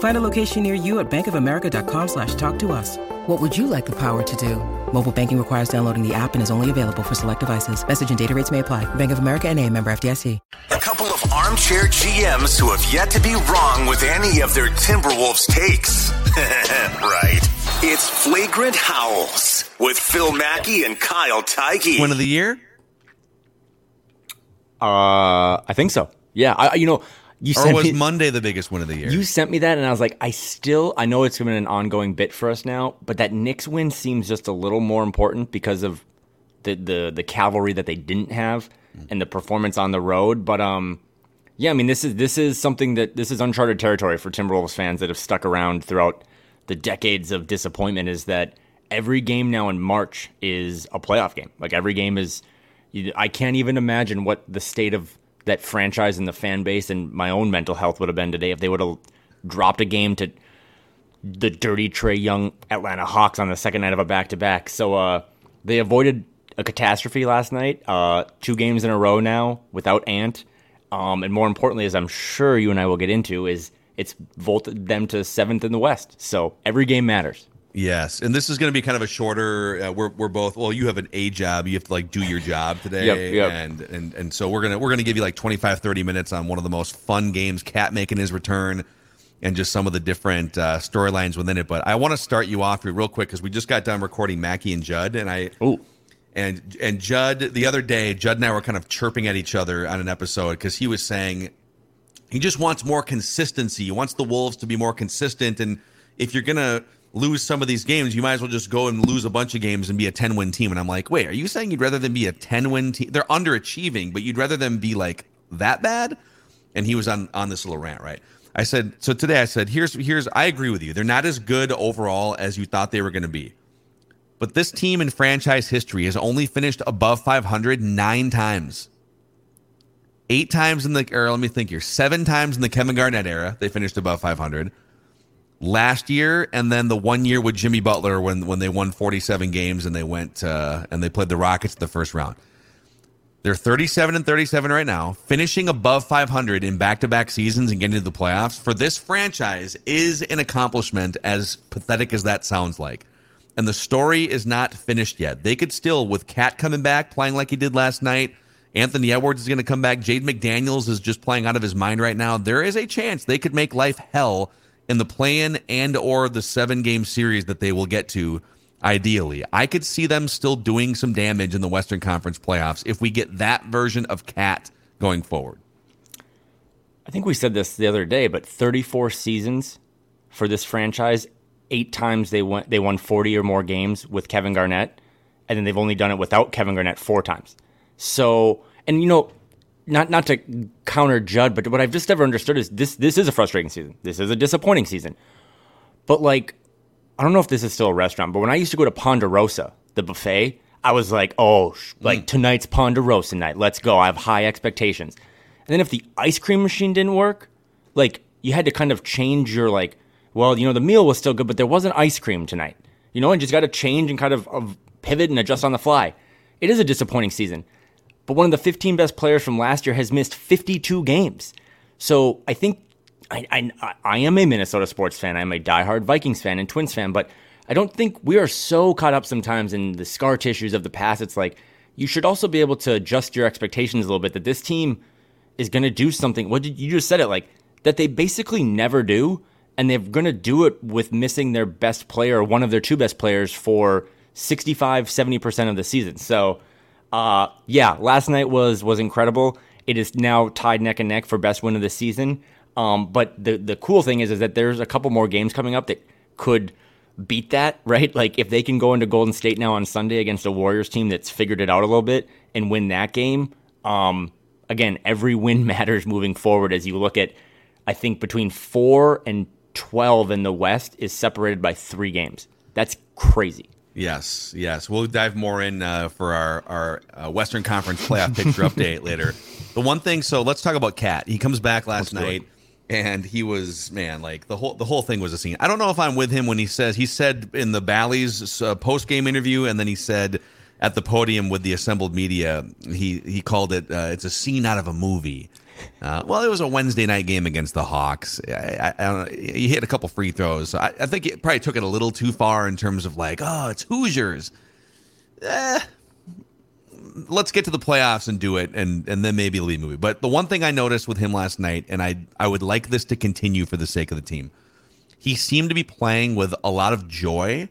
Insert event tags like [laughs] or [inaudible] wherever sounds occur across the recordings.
Find a location near you at bankofamerica.com slash talk to us. What would you like the power to do? Mobile banking requires downloading the app and is only available for select devices. Message and data rates may apply. Bank of America and a member FDIC. A couple of armchair GMs who have yet to be wrong with any of their Timberwolves takes. [laughs] right. It's Flagrant Howls with Phil Mackey and Kyle Theige. Win of the year? Uh, I think so. Yeah, I, you know, you Or was me, Monday the biggest win of the year? you sent me that, and I was like, I still, I know it's been an ongoing bit for us now, but that Knicks win seems just a little more important because of the the the cavalry that they didn't have and the performance on the road. But um, yeah, I mean, this is this is something that this is uncharted territory for Timberwolves fans that have stuck around throughout the decades of disappointment. Is that every game now in March is a playoff game? Like every game is. I can't even imagine what the state of that franchise and the fan base and my own mental health would have been today if they would have dropped a game to the dirty Trae Young Atlanta Hawks on the second night of a back to back. So uh, they avoided a catastrophe last night. Uh, two games in a row now without Ant. Um, and more importantly, as I'm sure you and I will get into, is it's vaulted them to seventh in the West. So every game matters. Yes, and this is going to be kind of a shorter. Uh, we're we're both. Well, you have an A job. You have to like do your job today, Yep, yep. and and and so we're gonna we're gonna give you like 25, 30 minutes on one of the most fun games. Cat making his return, and just some of the different uh, storylines within it. But I want to start you off here real quick because we just got done recording Mackey and Judd, and I Ooh. and and Judd the other day, Judd and I were kind of chirping at each other on an episode because he was saying he just wants more consistency. He wants the Wolves to be more consistent. And if you're gonna lose some of these games, you might as well just go and lose a bunch of games and be a 10 win team. And I'm like, wait, are you saying you'd rather than be a 10 win team? They're underachieving, but you'd rather them be like that bad? And he was on on this little rant, right? I said, so today I said, here's here's I agree with you. They're not as good overall as you thought they were gonna be. But this team in franchise history has only finished above 500 nine times. Eight times in the, or let me think here, seven times in the Kevin Garnett era, they finished above 500. Last year, and then the one year with Jimmy Butler when when they won 47 games and they went uh, and they played the Rockets in the first round. They're 37 and 37 right now, finishing above 500 in back-to-back seasons and getting to the playoffs. For this franchise is an accomplishment as pathetic as that sounds like. And the story is not finished yet. They could still with Cat coming back playing like he did last night, Anthony Edwards is going to come back, Jaden McDaniels is just playing out of his mind right now. There is a chance they could make life hell in the play-in and or the 7-game series that they will get to ideally. I could see them still doing some damage in the Western Conference playoffs if we get that version of Cat going forward. I think we said this the other day, but 34 seasons for this franchise. Eight times they won they won 40 or more games with Kevin Garnett, and then they've only done it without Kevin Garnett four times. So, and you know, not not to counter Judd, but what I've just never understood is this this is a frustrating season. This is a disappointing season. But like, I don't know if this is still a restaurant, but when I used to go to Ponderosa, the buffet, I was like, oh, sh- mm. like tonight's Ponderosa night. Let's go. I have high expectations. And then if the ice cream machine didn't work, like you had to kind of change your like, well, you know, the meal was still good, but there wasn't ice cream tonight. You know, and just got to change and kind of, of pivot and adjust on the fly. It is a disappointing season. But one of the 15 best players from last year has missed 52 games. So I think I, I, I am a Minnesota sports fan. I'm a diehard Vikings fan and Twins fan, but I don't think we are so caught up sometimes in the scar tissues of the past. It's like you should also be able to adjust your expectations a little bit that this team is going to do something. What did you just said it like that they basically never do, and they're going to do it with missing their best player one of their two best players for 65, 70% of the season. So, uh, yeah, last night was was incredible. It is now tied neck and neck for best win of the season. Um, but the the cool thing is is that there's a couple more games coming up that could beat that, [laughs] right? Like if they can go into Golden State now on Sunday against a Warriors team that's figured it out a little bit and win that game, um, again, every win [laughs] matters moving forward as you look at I think between 4 and 12 in the West is separated by 3 games. That's crazy. Yes, yes. We'll dive more in uh, for our our uh, Western Conference playoff picture update later. [laughs] The one thing, so let's talk about Cat. He comes back last night and he was man like the whole the whole thing was a scene. I don't know if I'm with him when he says he said in the Bally's uh, post game interview, and then he said at the podium with the assembled media, he he called it uh, it's a scene out of a movie. [laughs] Uh, well, it was a Wednesday night game against the Hawks. I, I, I he hit a couple free throws. I, I, think it probably took it a little too far in terms of like, oh, it's Hoosiers. Eh, let's get to the playoffs and do it, and and then maybe leave movie. But the one thing I noticed with him last night, and I I would like this to continue for the sake of the team, he seemed to be playing with a lot of joy,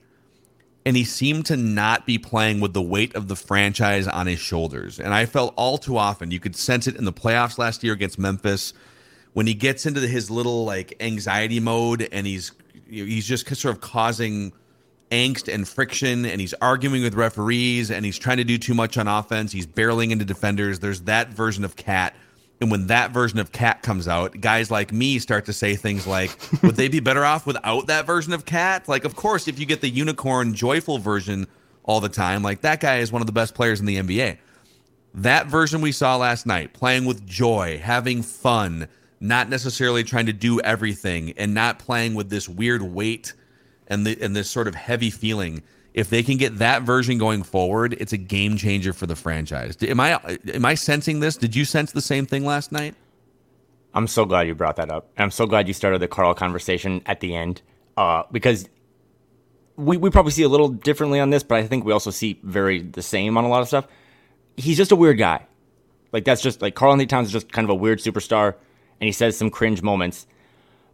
and he seemed to not be playing with the weight of the franchise on his shoulders. And I felt all too often you could sense it in the playoffs last year against Memphis when he gets into his little like anxiety mode, and he's he's just sort of causing angst and friction and he's arguing with referees and he's trying to do too much on offense. He's barreling into defenders. There's that version of Cat. And when that version of Cat comes out, guys like me start to say things like, [laughs] would they be better off without that version of Cat? Like, of course, if you get the unicorn, joyful version all the time, like that guy is one of the best players in the NBA. That version we saw last night, playing with joy, having fun, not necessarily trying to do everything, and not playing with this weird weight and the and this sort of heavy feeling. If they can get that version going forward, it's a game changer for the franchise. Am I am I sensing this? Did you sense the same thing last night? I'm so glad you brought that up. I'm so glad you started the Karl conversation at the end uh, because we, we probably see a little differently on this, but I think we also see very the same on a lot of stuff. He's just a weird guy. Like that's just like Karl-Anthony Towns is just kind of a weird superstar, and he says some cringe moments.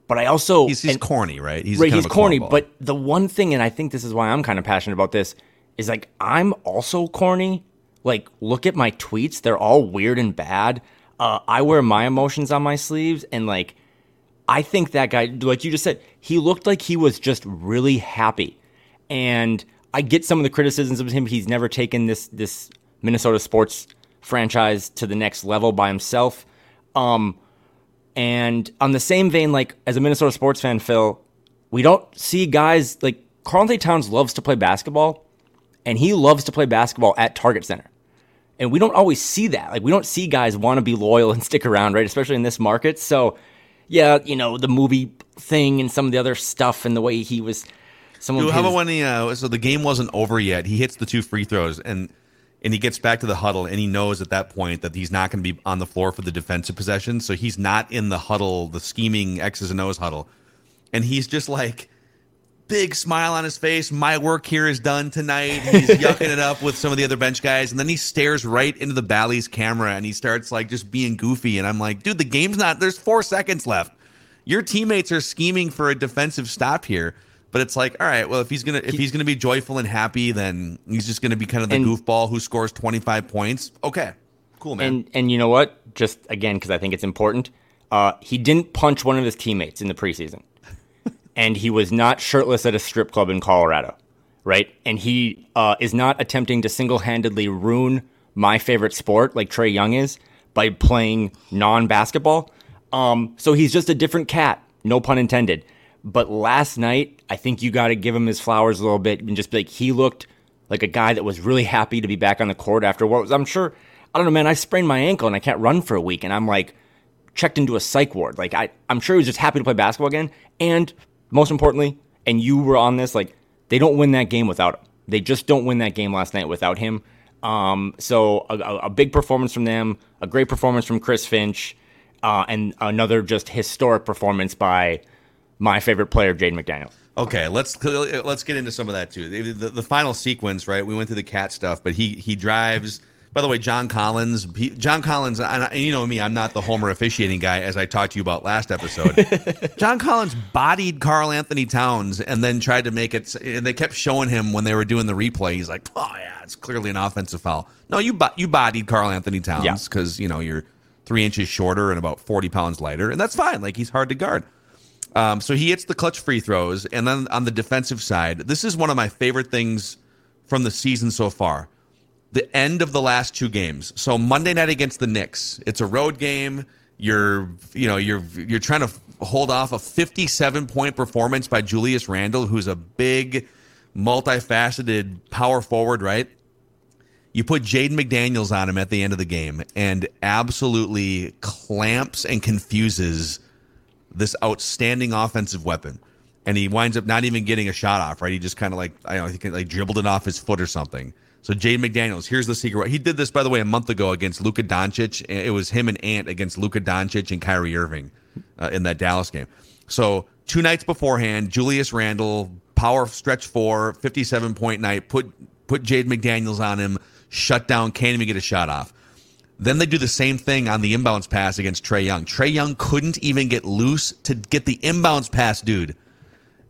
But I also he's, he's and, corny, right? He's right, he's corny. But the one thing, and I think this is why I'm kind of passionate about this, is like I'm also corny. Like, look at my tweets; they're all weird and bad. Uh, I wear my emotions on my sleeves, and like, I think that guy, like you just said, he looked like he was just really happy. And I get some of the criticisms of him. He's never taken this this Minnesota sports franchise to the next level by himself. Um, and on the same vein, like as a Minnesota sports fan, Phil, we don't see guys like Karl-Anthony Towns loves to play basketball, and he loves to play basketball at Target Center. And we don't always see that. Like we don't see guys want to be loyal [laughs] and stick around, right? Especially in this market. So, yeah, you know the movie thing and some of the other stuff and the way he was. Someone. Dude, how about when he? Uh, so the game wasn't over yet. He hits the two free throws and and he gets back to the huddle and he knows at that point that he's not going to be on the floor for the defensive possession. So he's not in the huddle, the scheming X's and O's huddle. And he's just like, big smile on his face. My work here is done tonight. He's [laughs] yucking it up with some of the other bench guys. And then he stares right into the Bally's camera and he starts like just being goofy. And I'm like, dude, the game's not, there's four seconds left. Your teammates are scheming for a defensive stop here. But it's like, all right, well, if he's gonna if he's gonna be joyful and happy, then he's just gonna be kind of the and, goofball who scores twenty five points. Okay, cool, man. And and you know what? Just again, because I think it's important. Uh, he didn't punch one of his teammates in the preseason, [laughs] and he was not shirtless at a strip club in Colorado, right? And he uh, is not attempting to single handedly ruin my favorite sport like Trae Young is by playing non basketball. Um, so he's just a different cat, no pun intended. But last night, I think you got to give him his flowers a little bit and just be like, he looked like a guy that was really happy to be back on the court after what was, I'm sure, I don't know, man, I sprained my ankle and I can't run for a week. And I'm like, checked into a psych ward. Like, I, I'm sure he was just happy to play basketball again. And most importantly, and you were on this, like, they don't win that game without him. They just don't win that game last night without him. Um, so a, a, big performance from them, a great performance from Chris Finch, uh, and another just historic performance by my favorite player, Jaden McDaniels. Okay, let's let's get into some of that too. The, the, the, final sequence, right? We went through the cat stuff, but he he drives. By the way, John Collins, he, John Collins, and, you know me, I'm not the Homer officiating guy, as I talked to you about last episode. [laughs] John Collins bodied Karl Anthony Towns and then tried to make it, and they kept showing him when they were doing the replay. He's like, "Oh yeah, it's clearly an offensive foul." No, you you bodied Karl Anthony Towns because yeah. you know you're three inches shorter and about 40 pounds lighter, and that's fine. Like he's hard to guard. Um, so he hits the clutch free throws, and then on the defensive side, this is one of my favorite things from the season so far. The end of the last two games. So Monday night against the Knicks, it's a road game. You're, you know, you're you're trying to hold off a 57 point performance by Julius Randle, who's a big, multifaceted power forward, right? You put Jaden McDaniels on him at the end of the game and absolutely clamps and confuses this outstanding offensive weapon. And he winds up not even getting a shot off, right? He just kind of like, I don't know, he like dribbled it off his foot or something. So Jaden McDaniels, here's the secret. He did this, by the way, a month ago against Luka Doncic. It was him and Ant against Luka Doncic and Kyrie Irving uh, in that Dallas game. So two nights beforehand, Julius Randle, power stretch four, 57 point night, put put Jaden McDaniels on him, shut down, can't even get a shot off. Then they do the same thing on the inbounds pass against Trae Young. Trae Young couldn't even get loose to get the inbounds pass, dude.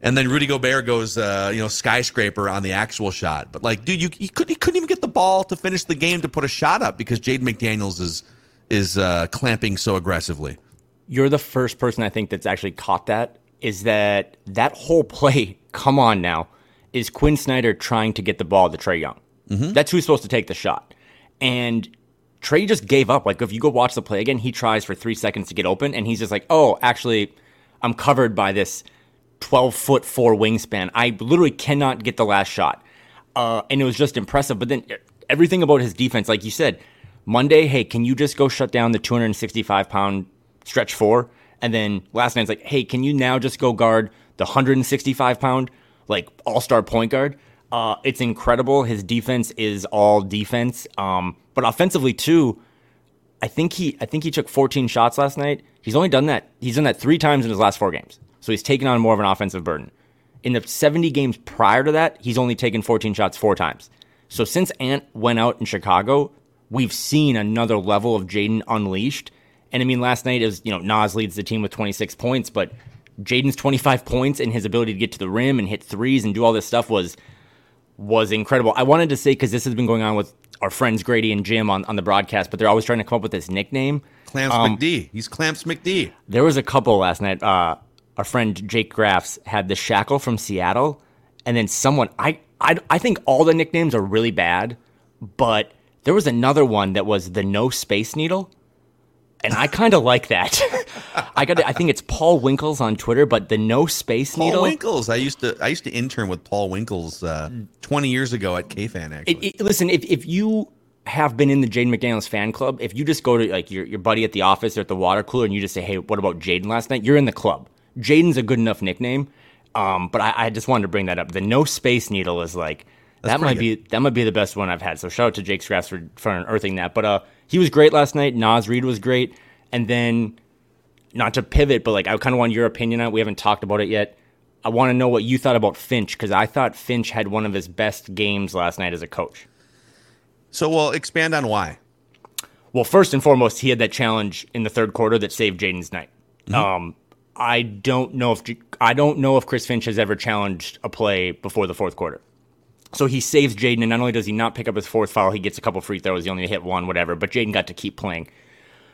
And then Rudy Gobert goes, uh, you know, skyscraper on the actual shot. But like, dude, you, you could you couldn't even get the ball to finish the game to put a shot up because Jaden McDaniels is is uh, clamping so aggressively. You're the first person I think that's actually caught that. Is that that whole play? [laughs] Come on now, is Quin Snyder trying to get the ball to Trae Young? Mm-hmm. That's who's supposed to take the shot, and Trae just gave up. Like if you go watch the play again, he tries for three seconds to get open, and he's just like, "Oh, actually, I'm covered by this 12 foot four wingspan. I literally cannot get the last shot." Uh, and it was just impressive. But then everything about his defense, like you said, Monday, hey, can you just go shut down the 265 pound stretch four? And then last night's like, hey, can you now just go guard the 165 pound like all star point guard? Uh, it's incredible. His defense is all defense. Um, but offensively too, I think he I think he took 14 shots last night. He's only done that. He's done that three times in his last four games. So he's taken on more of an offensive burden. In the 70 games prior to that, he's only taken 14 shots four times. So since Ant went out in Chicago, we've seen another level of Jaden unleashed. And I mean, last night is you know Naz leads the team with 26 points, but Jaden's 25 points and his ability to get to the rim and hit threes and do all this stuff was was incredible. I wanted to say because this has been going on with our friends Grady and Jim on, on the broadcast, but they're always trying to come up with this nickname. Clamps um, McD. He's Clamps McD. There was a couple last night. Uh, our friend Jake Graffs had the Shackle from Seattle, and then someone I, I I think all the nicknames are really bad, but there was another one that was the No Space Needle and I kind of like that. [laughs] I got. I think it's Paul Winkles on Twitter, but the no space Paul needle. Paul Winkles. I used to. I used to intern with Paul Winkles uh, twenty years ago at KFan. Actually, it, it, listen. If if you have been in the Jaden McDaniels fan club, if you just go to like your your buddy at the office or at the water cooler and you just say, "Hey, what about Jaden last night?" You're in the club. Jaden's a good enough nickname. Um, but I, I, just wanted to bring that up. The no space needle is like that might good. be that might be the best one I've had. So shout out to Jake Scraps for for unearthing that. But uh, he was great last night. Naz Reid was great. And then, not to pivot, but like I kind of want your opinion on it. We haven't talked about it yet. I want to know what you thought about Finch because I thought Finch had one of his best games last night as a coach. So, we'll expand on why. Well, first and foremost, he had that challenge in the third quarter that saved Jaden's night. Mm-hmm. Um, I don't know if I don't know if Chris Finch has ever challenged a play before the fourth quarter. So he saves Jaden, and not only does he not pick up his fourth foul, he gets a couple free throws. He only hit one, whatever. But Jaden got to keep playing.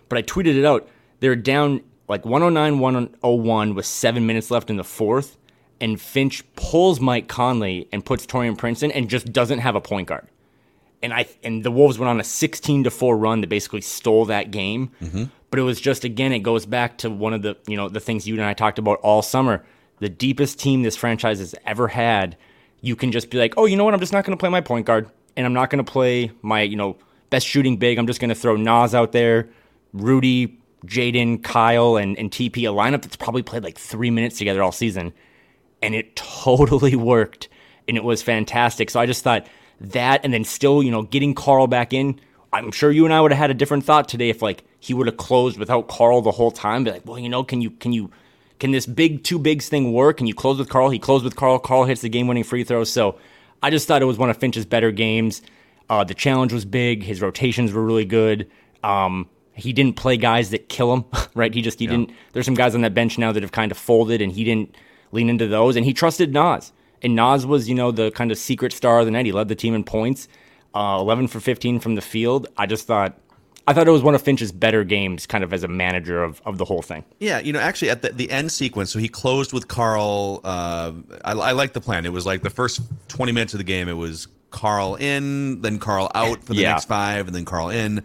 But I tweeted it out. They're down like 109, 101 with seven minutes left in the fourth, and Finch pulls Mike Conley and puts Taurean Prince in, and just doesn't have a point guard. And I and the Wolves went on a 16 to four run that basically stole that game. Mm-hmm. But it was just again, it goes back to one of the you know the things you and I talked about all summer. The deepest team this franchise has ever had you can just be like, oh, you know what? I'm just not going to play my point guard, and I'm not going to play my you know best shooting big. I'm just going to throw Naz out there, Rudy, Jaden, Kyle, and, and TP, a lineup that's probably played like three minutes together all season, and it [laughs] totally worked, and it was fantastic. So I just thought that, and then still, you know, getting Karl back in. I'm sure you and I would have had a different thought today if like he would have closed without Karl the whole time. Be like, well, you know, can you can you can this big two bigs thing work? Can you close with Karl. He closed with Karl. Karl hits the game winning free throw. So I just thought it was one of Finch's better games. Uh, the challenge was big. His rotations were really good. Um, he didn't play guys that kill him, [laughs] right? He just he yeah. didn't. There's some guys on that bench now that have kind of folded, and he didn't lean into those. And he trusted Naz, and Naz was you know the kind of secret star of the night. He led the team in points, uh, 11 for 15 from the field. I just thought I thought it was one of Finch's better games, kind of as a manager of, of the whole thing. Yeah, you know, actually at the, the end sequence, so he closed with Karl. Uh, I, I like the plan. It was like the first 20 minutes of the game, it was Karl in, then Karl out for the Yeah. next five, and then Karl in.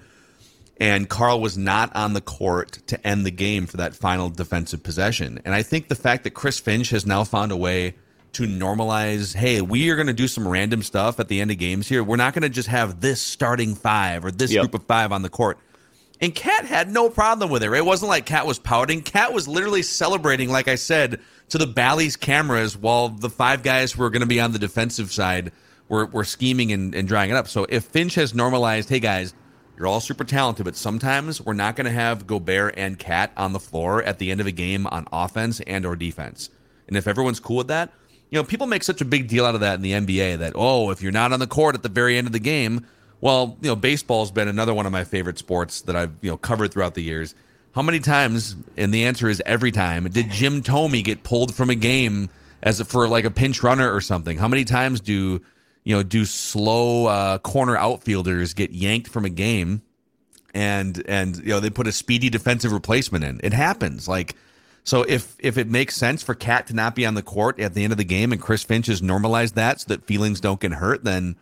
And Karl was not on the court to end the game for that final defensive possession. And I think the fact that Chris Finch has now found a way to normalize, hey, we are going to do some random stuff at the end of games here. We're not going to just have this starting five or this Yep. group of five on the court. And Kat had no problem with it. It wasn't like Kat was pouting. Kat was literally celebrating, like I said, to the Bally's cameras while the five guys who were going to be on the defensive side were, were scheming and, and drying it up. So if Finch has normalized, hey guys, you're all super talented, but sometimes we're not going to have Gobert and Kat on the floor at the end of a game on offense and or defense. And if everyone's cool with that, you know, people make such a big deal out of that in the NBA that, oh, if you're not on the court at the very end of the game, well, you know, baseball's been another one of my favorite sports that I've, you know, covered throughout the years. How many times, and the answer is every time, did Jim Thome get pulled from a game as a, for like a pinch runner or something? How many times do, you know, do slow uh, corner outfielders get yanked from a game and and you know they put a speedy defensive replacement in. It happens. Like so if if it makes sense for Cat to not be on the court at the end of the game and Chris Finch has normalized that so that feelings don't get hurt, then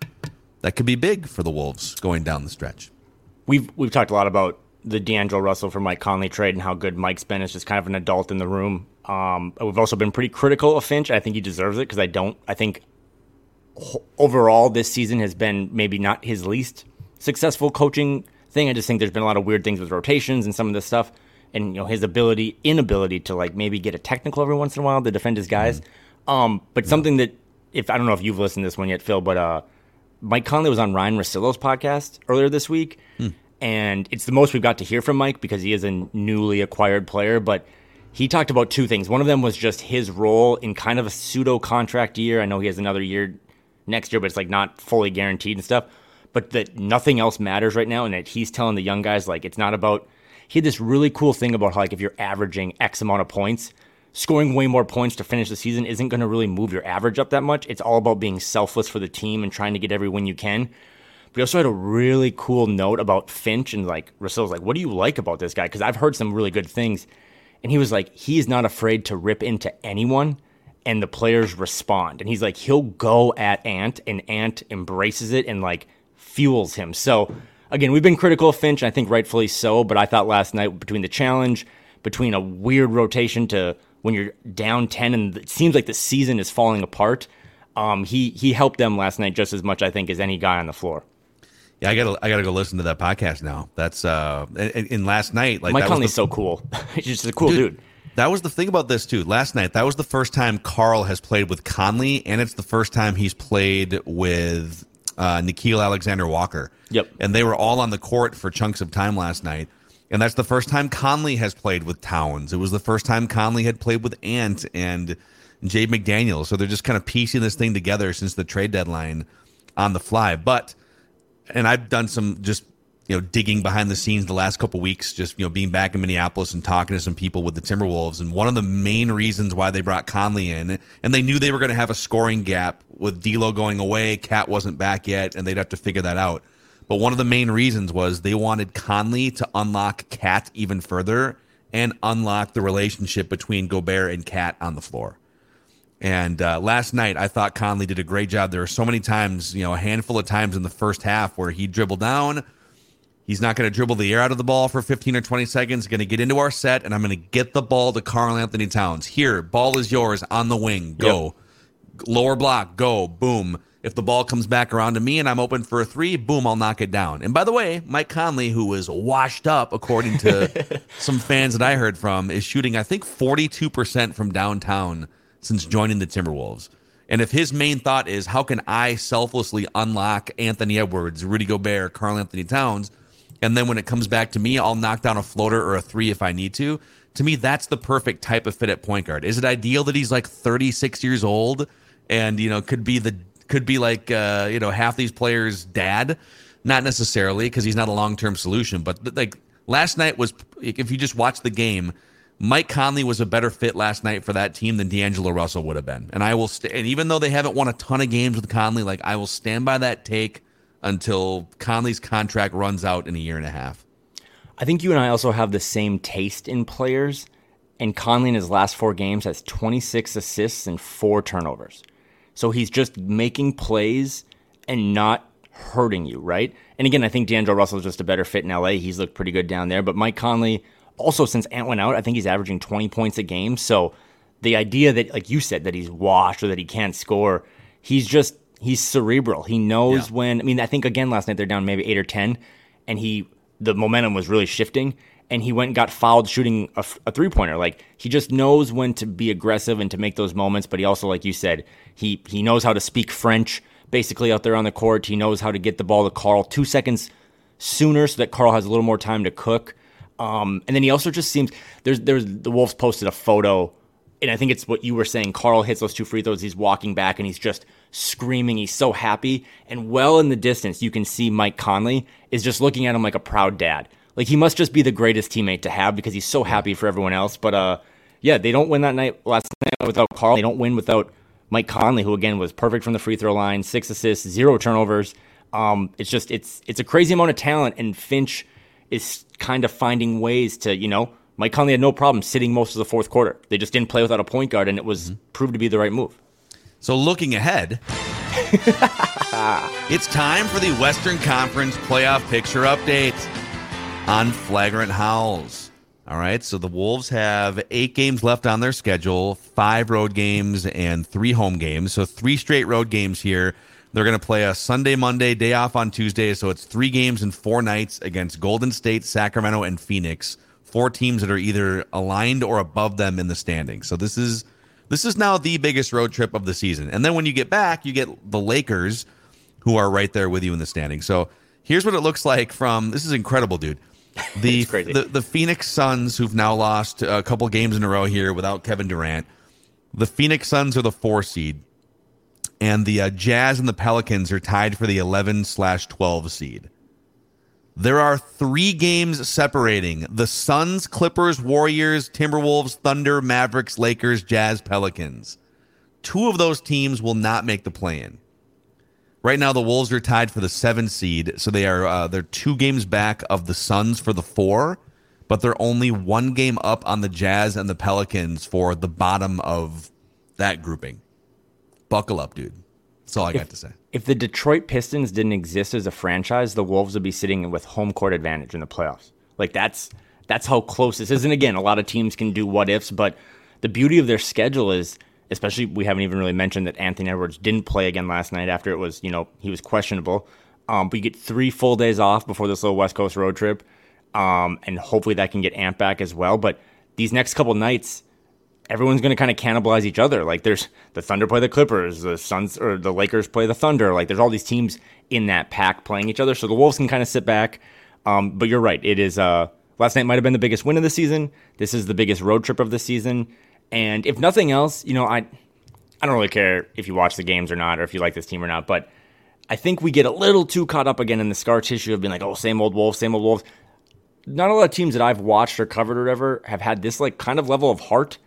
that could be big for the Wolves going down the stretch. We've we've talked a lot about the D'Angelo Russell for Mike Conley trade and how good Mike's been as just kind of an adult in the room. Um, we've also been pretty critical of Finch. I think he deserves it because I don't. I think overall this season has been maybe not his least successful coaching thing. I just think there's been a lot of weird things with rotations and some of this stuff, and you know his ability inability to like maybe get a technical every once in a while to defend his guys. Um, but something that if I don't know if you've listened to this one yet, Phil, but uh, Mike Conley was on Ryan Russillo's podcast earlier this week, and it's the most we've got to hear from Mike because he is a newly acquired player. But he talked about two things. One of them was just his role in kind of a pseudo contract year. I know he has another year next year, but it's like not fully guaranteed and stuff. But that nothing else matters right now, and that he's telling the young guys like it's not about. He had this really cool thing about how like if you're averaging X amount of points, scoring way more points to finish the season isn't going to really move your average up that much. It's all about being selfless for the team and trying to get every win you can. But he also had a really cool note about Finch and like Russell's like, what do you like about this guy? Because I've heard some really good things. And he was like, he is not afraid to rip into anyone and the players respond. And he's like, he'll go at Ant and Ant embraces it and like fuels him. So again, we've been critical of Finch, and I think rightfully so, but I thought last night between the challenge, between a weird rotation to when you're down 10 and it seems like the season is falling apart, um, he he helped them last night just as much, I think, as any guy on the floor. Yeah, I gotta I gotta go listen to that podcast now. That's uh and, and last night like Mike Conley's the- so cool. [laughs] He's just a cool dude. That was the thing about this too. Last night, that was the first time Karl has played with Conley, and it's the first time he's played with uh, Nickeil Alexander Walker. Yep. And they were all on the court for chunks of time last night. And that's the first time Conley has played with Towns. It was the first time Conley had played with Ant and Jaden McDaniel. So they're just kind of piecing this thing together since the trade deadline on the fly. But and I've done some just you know digging behind the scenes the last couple weeks, just you know being back in Minneapolis and talking to some people with the Timberwolves. And one of the main reasons why they brought Conley in, and they knew they were going to have a scoring gap with D'Lo going away, Cat wasn't back yet, and they'd have to figure that out. But one of the main reasons was they wanted Conley to unlock Cat even further and unlock the relationship between Gobert and Cat on the floor. And uh, last night, I thought Conley did a great job. There were so many times, you know, a handful of times in the first half where he dribbled down. He's not going to dribble the air out of the ball for 15 or 20 seconds. Going to get into our set, and I'm going to get the ball to Karl Anthony Towns. Here, ball is yours on the wing. Go. Lower block, go. Boom. If the ball comes back around to me and I'm open for a three, boom, I'll knock it down. And by the way, Mike Conley, who was washed up, according to [laughs] some fans that I heard from, is shooting, I think, 42% from downtown since joining the Timberwolves. And if his main thought is, how can I selflessly unlock Anthony Edwards, Rudy Gobert, Karl Anthony Towns, and then when it comes back to me, I'll knock down a floater or a three if I need to. To me, that's the perfect type of fit at point guard. Is it ideal that he's like 36 years old and you know could be the could be like uh, you know half these players' dad? Not necessarily because he's not a long term solution. But like last night was, if you just watch the game, Mike Conley was a better fit last night for that team than D'Angelo Russell would have been. And I will, st- and even though they haven't won a ton of games with Conley, like I will stand by that take until Conley's contract runs out in a year and a half. I think you and I also have the same taste in players. And Conley in his last four games has 26 assists and four turnovers. So he's just making plays and not hurting you, right? And again, I think D'Angelo Russell is just a better fit in LA. He's looked pretty good down there. But Mike Conley, also since Ant went out, I think he's averaging 20 points a game. So the idea that, like you said, that he's washed or that he can't score, he's just he's cerebral. He knows yeah. when. I mean, I think again last night they're down maybe eight or ten, and he the momentum was really shifting, and he went and got fouled shooting a, a three pointer. Like he just knows when to be aggressive and to make those moments. But he also, like you said, he he knows how to speak French. Basically, out there on the court, he knows how to get the ball to Karl two seconds sooner, so that Karl has a little more time to cook. Um, and then he also just seems there's there's the Wolves posted a photo, and I think it's what you were saying. Karl hits those two free throws. He's walking back, and he's just screaming. He's so happy. And well in the distance, you can see Mike Conley is just looking at him like a proud dad. Like he must just be the greatest teammate to have because he's so happy for everyone else. But uh, yeah, they don't win that night last night without Karl. They don't win without Mike Conley, who again was perfect from the free throw line, six assists, zero turnovers. Um, it's just it's it's a crazy amount of talent, and Finch is kind of finding ways to you know Mike Conley had no problem sitting most of the fourth quarter. They just didn't play without a point guard, and it was mm-hmm. proved to be the right move. So looking ahead, [laughs] it's time for the Western Conference playoff picture update on Flagrant Howls. All right, so the Wolves have eight games left on their schedule, five road games and three home games. So three straight road games here. They're going to play a Sunday, Monday, day off on Tuesday. So it's three games in four nights against Golden State, Sacramento, and Phoenix. Four teams that are either aligned or above them in the standings. So this is this is now the biggest road trip of the season. And then when you get back, you get the Lakers, who are right there with you in the standings. So here's what it looks like from this is incredible, dude. [laughs] The, the the Phoenix Suns, who've now lost a couple games in a row here without Kevin Durant. The Phoenix Suns are the four seed, and the uh, Jazz and the Pelicans are tied for the eleven slash twelve seed. There are three games separating the Suns, Clippers, Warriors, Timberwolves, Thunder, Mavericks, Lakers, Jazz, Pelicans. Two of those teams will not make the play in. Right now, the Wolves are tied for the seven seed, so they are uh, they're two games back of the Suns for the four, but they're only one game up on the Jazz and the Pelicans for the bottom of that grouping. Buckle up, dude. That's all I if, got to say. If the Detroit Pistons didn't exist as a franchise, the Wolves would be sitting with home court advantage in the playoffs. Like that's that's how close this is. And again, a lot of teams can do what ifs, but the beauty of their schedule is, especially we haven't even really mentioned that Anthony Edwards didn't play again last night after it was, you know, he was questionable. Um, but you get three full days off before this little West Coast road trip. Um, and hopefully that can get amped back as well. But these next couple nights, everyone's going to kind of cannibalize each other. Like there's the Thunder play the Clippers, the Suns or the Lakers play the Thunder. Like there's all these teams in that pack playing each other. So the Wolves can kind of sit back. Um, but you're right. It is. Uh, last night might have been the biggest win of the season. This is the biggest road trip of the season. And if nothing else, you know, I I don't really care if you watch the games or not, or if you like this team or not. But I think we get a little too caught up again in the scar tissue of being like, oh, same old Wolves, same old Wolves. Not a lot of teams that I've watched or covered or whatever have had this like kind of level of heart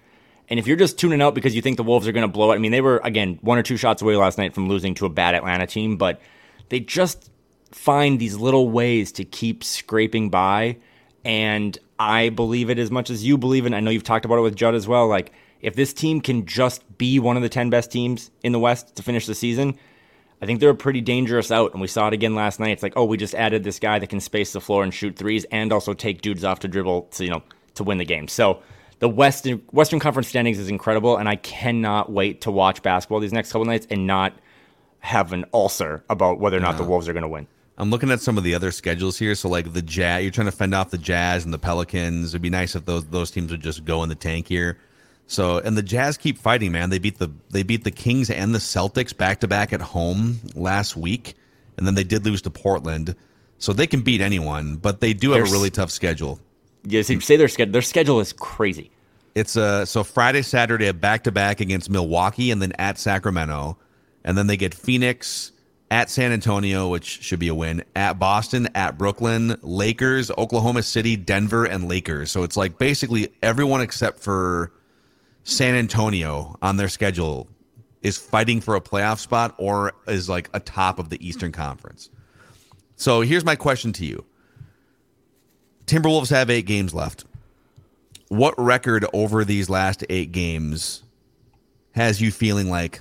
and if you're just tuning out because you think the Wolves are going to blow it, I mean, they were, again, one or two shots away last night from losing to a bad Atlanta team, but they just find these little ways to keep scraping by. And I believe it as much as you believe it. I know you've talked about it with Judd as well. Like, if this team can just be one of the 10 best teams in the West to finish the season, I think they're a pretty dangerous out. And we saw it again last night. It's like, oh, we just added this guy that can space the floor and shoot threes and also take dudes off to dribble to, you know, to win the game. So, the Western Western Conference standings is incredible, and I cannot wait to watch basketball these next couple nights and not have an ulcer about whether or not the Wolves are going to win. I'm looking at some of the other schedules here. So like the Jazz, you're trying to fend off the Jazz and the Pelicans. It'd be nice if those those teams would just go in the tank here. So and the Jazz keep fighting, man. They beat the they beat the Kings and the Celtics back to back at home last week, and then they did lose to Portland. So they can beat anyone, but they do have There's, a really tough schedule. Yes, you say their schedule. Their schedule is crazy. It's uh so Friday, Saturday, back to back against Milwaukee, and then at Sacramento, and then they get Phoenix at San Antonio, which should be a win. At Boston, at Brooklyn, Lakers, Oklahoma City, Denver, and Lakers. So it's like basically everyone except for San Antonio on their schedule is fighting for a playoff spot or is like a top of the Eastern Conference. So here's my question to you Timberwolves have eight games left. What record over these last eight games has you feeling like?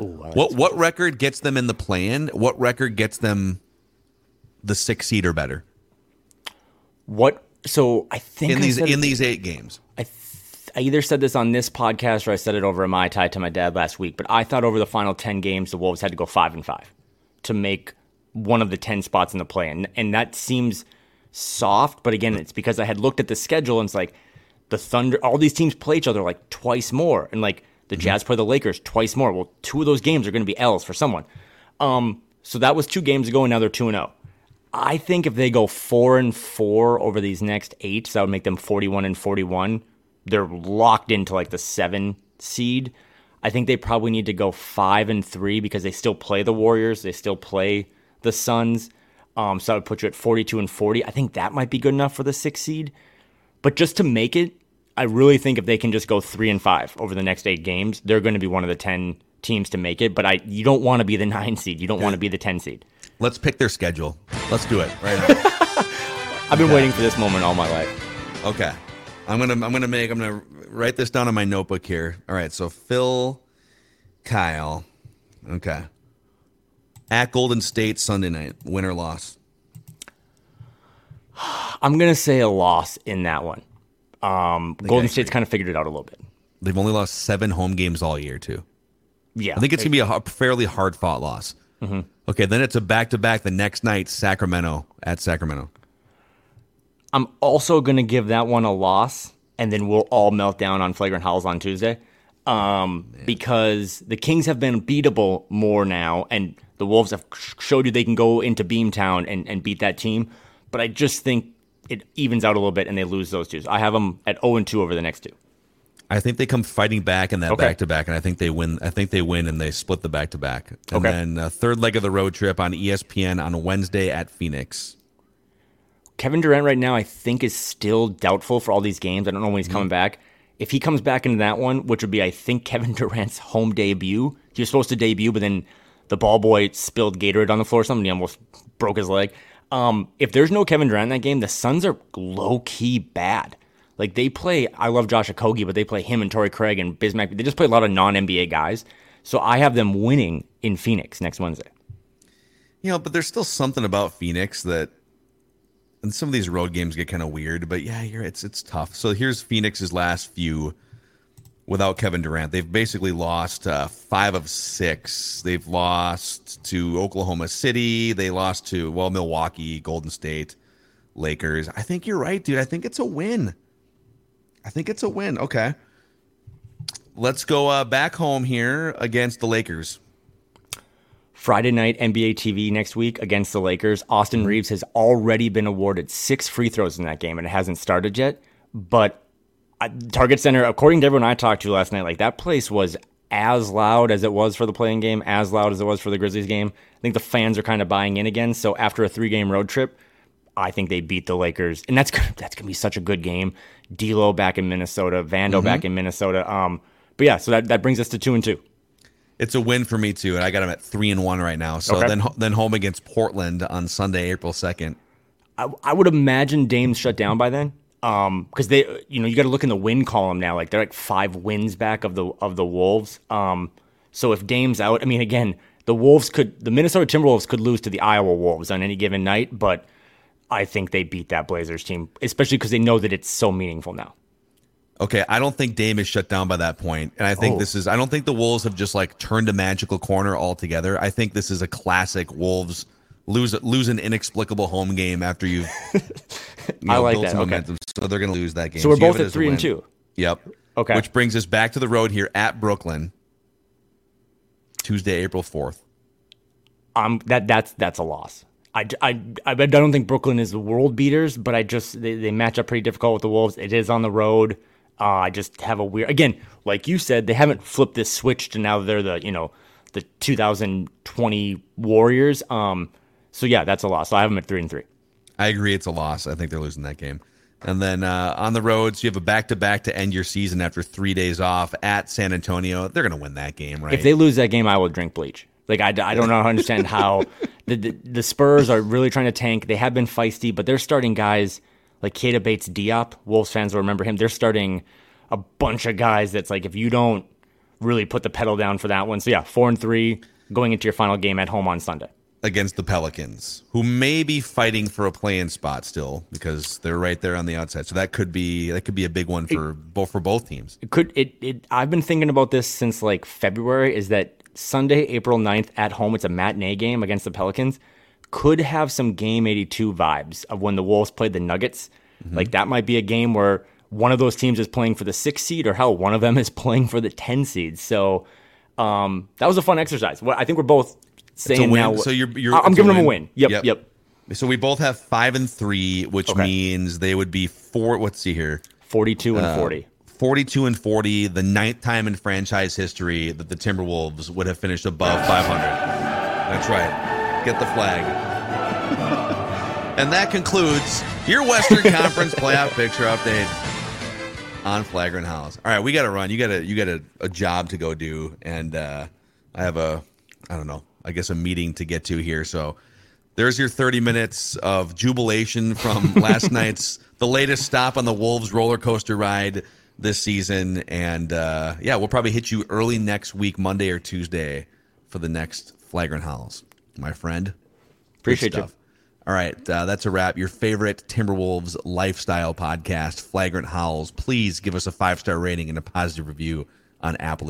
Ooh, I like What this. what record gets them in the plan? What record gets them the six seed or better What? So I think in I these said- in these eight games? I, th- I either said this on this podcast or I said it over at my tie to my dad last week. But I thought over the final ten games, the Wolves had to go five and five to make one of the ten spots in the plan, and and that seems soft. But again, it's because I had looked at the schedule and it's like the Thunder, all these teams play each other like twice more, and like the Jazz play the Lakers twice more. Well, two of those games are going to be L's for someone. Um, so that was two games ago, and now they're two and zero. I think if they go four and four over these next eight, so that would make them forty-one and forty-one. They're locked into like the seven seed. I think they probably need to go five and three because they still play the Warriors, they still play the Suns. Um, so that would put you at forty-two and forty. I think that might be good enough for the six seed. But just to make it, I really think if they can just go three and five over the next eight games, they're going to be one of the ten teams to make it. But I, you don't want to be the [laughs] nine seed. You don't want to be the ten seed. Let's pick their schedule. Let's do it right [laughs] now. I've been waiting for this moment all my life. Okay. I'm gonna I'm gonna make I'm gonna write this down on my notebook here. All right, so Phil Kyle. Okay. At Golden State Sunday night, win or loss. I'm gonna say a loss in that one. Um, Golden State's kind of figured it out a little bit. They've only lost seven home games all year too. Yeah, I think it's gonna be a fairly hard fought loss. Okay, then it's a back to back the next night, Sacramento at Sacramento. I'm also gonna give that one a loss, and then we'll all melt down on flagrant howls on Tuesday, um, because the Kings have been beatable more now, and the Wolves have showed you they can go into Beamtown and, and beat that team. But I just think it evens out a little bit, and they lose those two. So I have them at 0 and 2 over the next two. I think they come fighting back in that back to back, and I think they win. I think they win, and they split the back to back. And Okay. then uh, third leg of the road trip on ESPN on Wednesday at Phoenix. Kevin Durant right now, I think, is still doubtful for all these games. I don't know when he's coming back. If he comes back into that one, which would be, I think, [laughs] Kevin Durant's home debut, he was supposed to debut, but then the ball boy spilled Gatorade on the floor or something. He almost broke his leg. Um, if there's no Kevin Durant in that game, the Suns are low key bad. Like they play, I love Josh Okogie, but they play him and Torrey Craig and Bismack. They just play a lot of non NBA guys. So I have them winning in Phoenix next Wednesday. You know, but there's still something about Phoenix that, and some of these road games get kind of weird. But yeah, it's it's tough. So here's Phoenix's last few without Kevin Durant. They've basically lost uh, five of six. They've lost to Oklahoma City. They lost to well Milwaukee, Golden State, Lakers. I think you're right, dude. I think it's a win. I think it's a win. Okay. Let's go uh, back home here against the Lakers. Friday night NBA TV next week against the Lakers. Austin Reaves has already been awarded six free throws in that game, and it hasn't started yet. But Target Center, according to everyone I talked to last night, like that place was as loud as it was for the playing game, as loud as it was for the Grizzlies game. I think the fans are kind of buying in again. So after a three-game road trip, I think they beat the Lakers, and that's gonna, that's gonna be such a good game. D'Lo back in Minnesota, Vando back in Minnesota. Um, but yeah, so that, that brings us to two and two. It's a win for me too, and I got them at three and one right now. So Okay. then then home against Portland on Sunday, April second. I, I would imagine Dame's shut down by then. Um, because they, you know, you got to look in the win column now. Like they're like five wins back of the of the Wolves. Um, so if Dame's out, I mean, again, the Wolves could, the Minnesota Timberwolves could lose to the Iowa Wolves on any given night, but I think they beat that Blazers team, especially because they know that it's so meaningful now. Okay, I don't think Dame is shut down by that point, and I think Oh. this is. I don't think the Wolves have just like turned a magical corner altogether. I think this is a classic Wolves lose lose an inexplicable home game after you've [laughs] you I like built that, some okay. momentum. So they're going to lose that game. So we're have both at three and two. Yep. Okay. Which brings us back to the road here at Brooklyn, Tuesday, April fourth. um that that's that's a loss. I, I, I don't think Brooklyn is the world beaters, but I just they, they match up pretty difficult with the Wolves. It is on the road. Uh, I just have a weird again, like you said, they haven't flipped this switch to now they're the you know the 2020 Warriors. Um, so yeah, that's a loss. I have them at three and three. I agree, it's a loss. I think they're losing that game. And then uh, on the road, so you have a back to back to end your season after three days off at San Antonio. They're going to win that game, right? If they lose that game, I will drink bleach. Like I, I don't know [laughs] understand how the, the the Spurs are really trying to tank. They have been feisty, but they're starting guys like Keita Bates Diop. Wolves fans will remember him. They're starting a bunch of guys that's like if you don't really put the pedal down for that one. So yeah, four and three going into your final game at home on Sunday against the Pelicans, who may be fighting for a play-in spot still because they're right there on the outside. So that could be that could be a big one for it, both for both teams. It could it, it I've been thinking about this since like February is that Sunday, April 9th at home, it's a matinee game against the Pelicans. Could have some game 82 vibes of when the Wolves played the Nuggets. Mm-hmm. Like that might be a game where one of those teams is playing for the six seed, or hell, one of them is [laughs] playing for the 10 seed. So um, that was a fun exercise. I think we're both saying now. So you're, you're I'm giving them a win. Yep, yep, yep. So we both have five and three, which okay. means they would be four. Let's see here, 42 and uh, 40. 42 and 40, the ninth time in franchise history that the Timberwolves would have finished above 500. That's right. Get the flag. [laughs] and that concludes your Western [laughs] Conference playoff picture update on Flagrant Howls. All right, we got to run. You got a you got a, a, job to go do, and uh, I have a I don't know. I guess a meeting to get to here. So there's your 30 minutes of jubilation from [laughs] last night's the latest stop on the Wolves roller coaster ride this season. And uh, yeah, we'll probably hit you early next week, Monday or Tuesday, for the next Flagrant Howls, my friend. Appreciate you. All right, uh, that's a wrap. Your favorite Timberwolves lifestyle podcast, Flagrant Howls. Please give us a five star rating and a positive review on Apple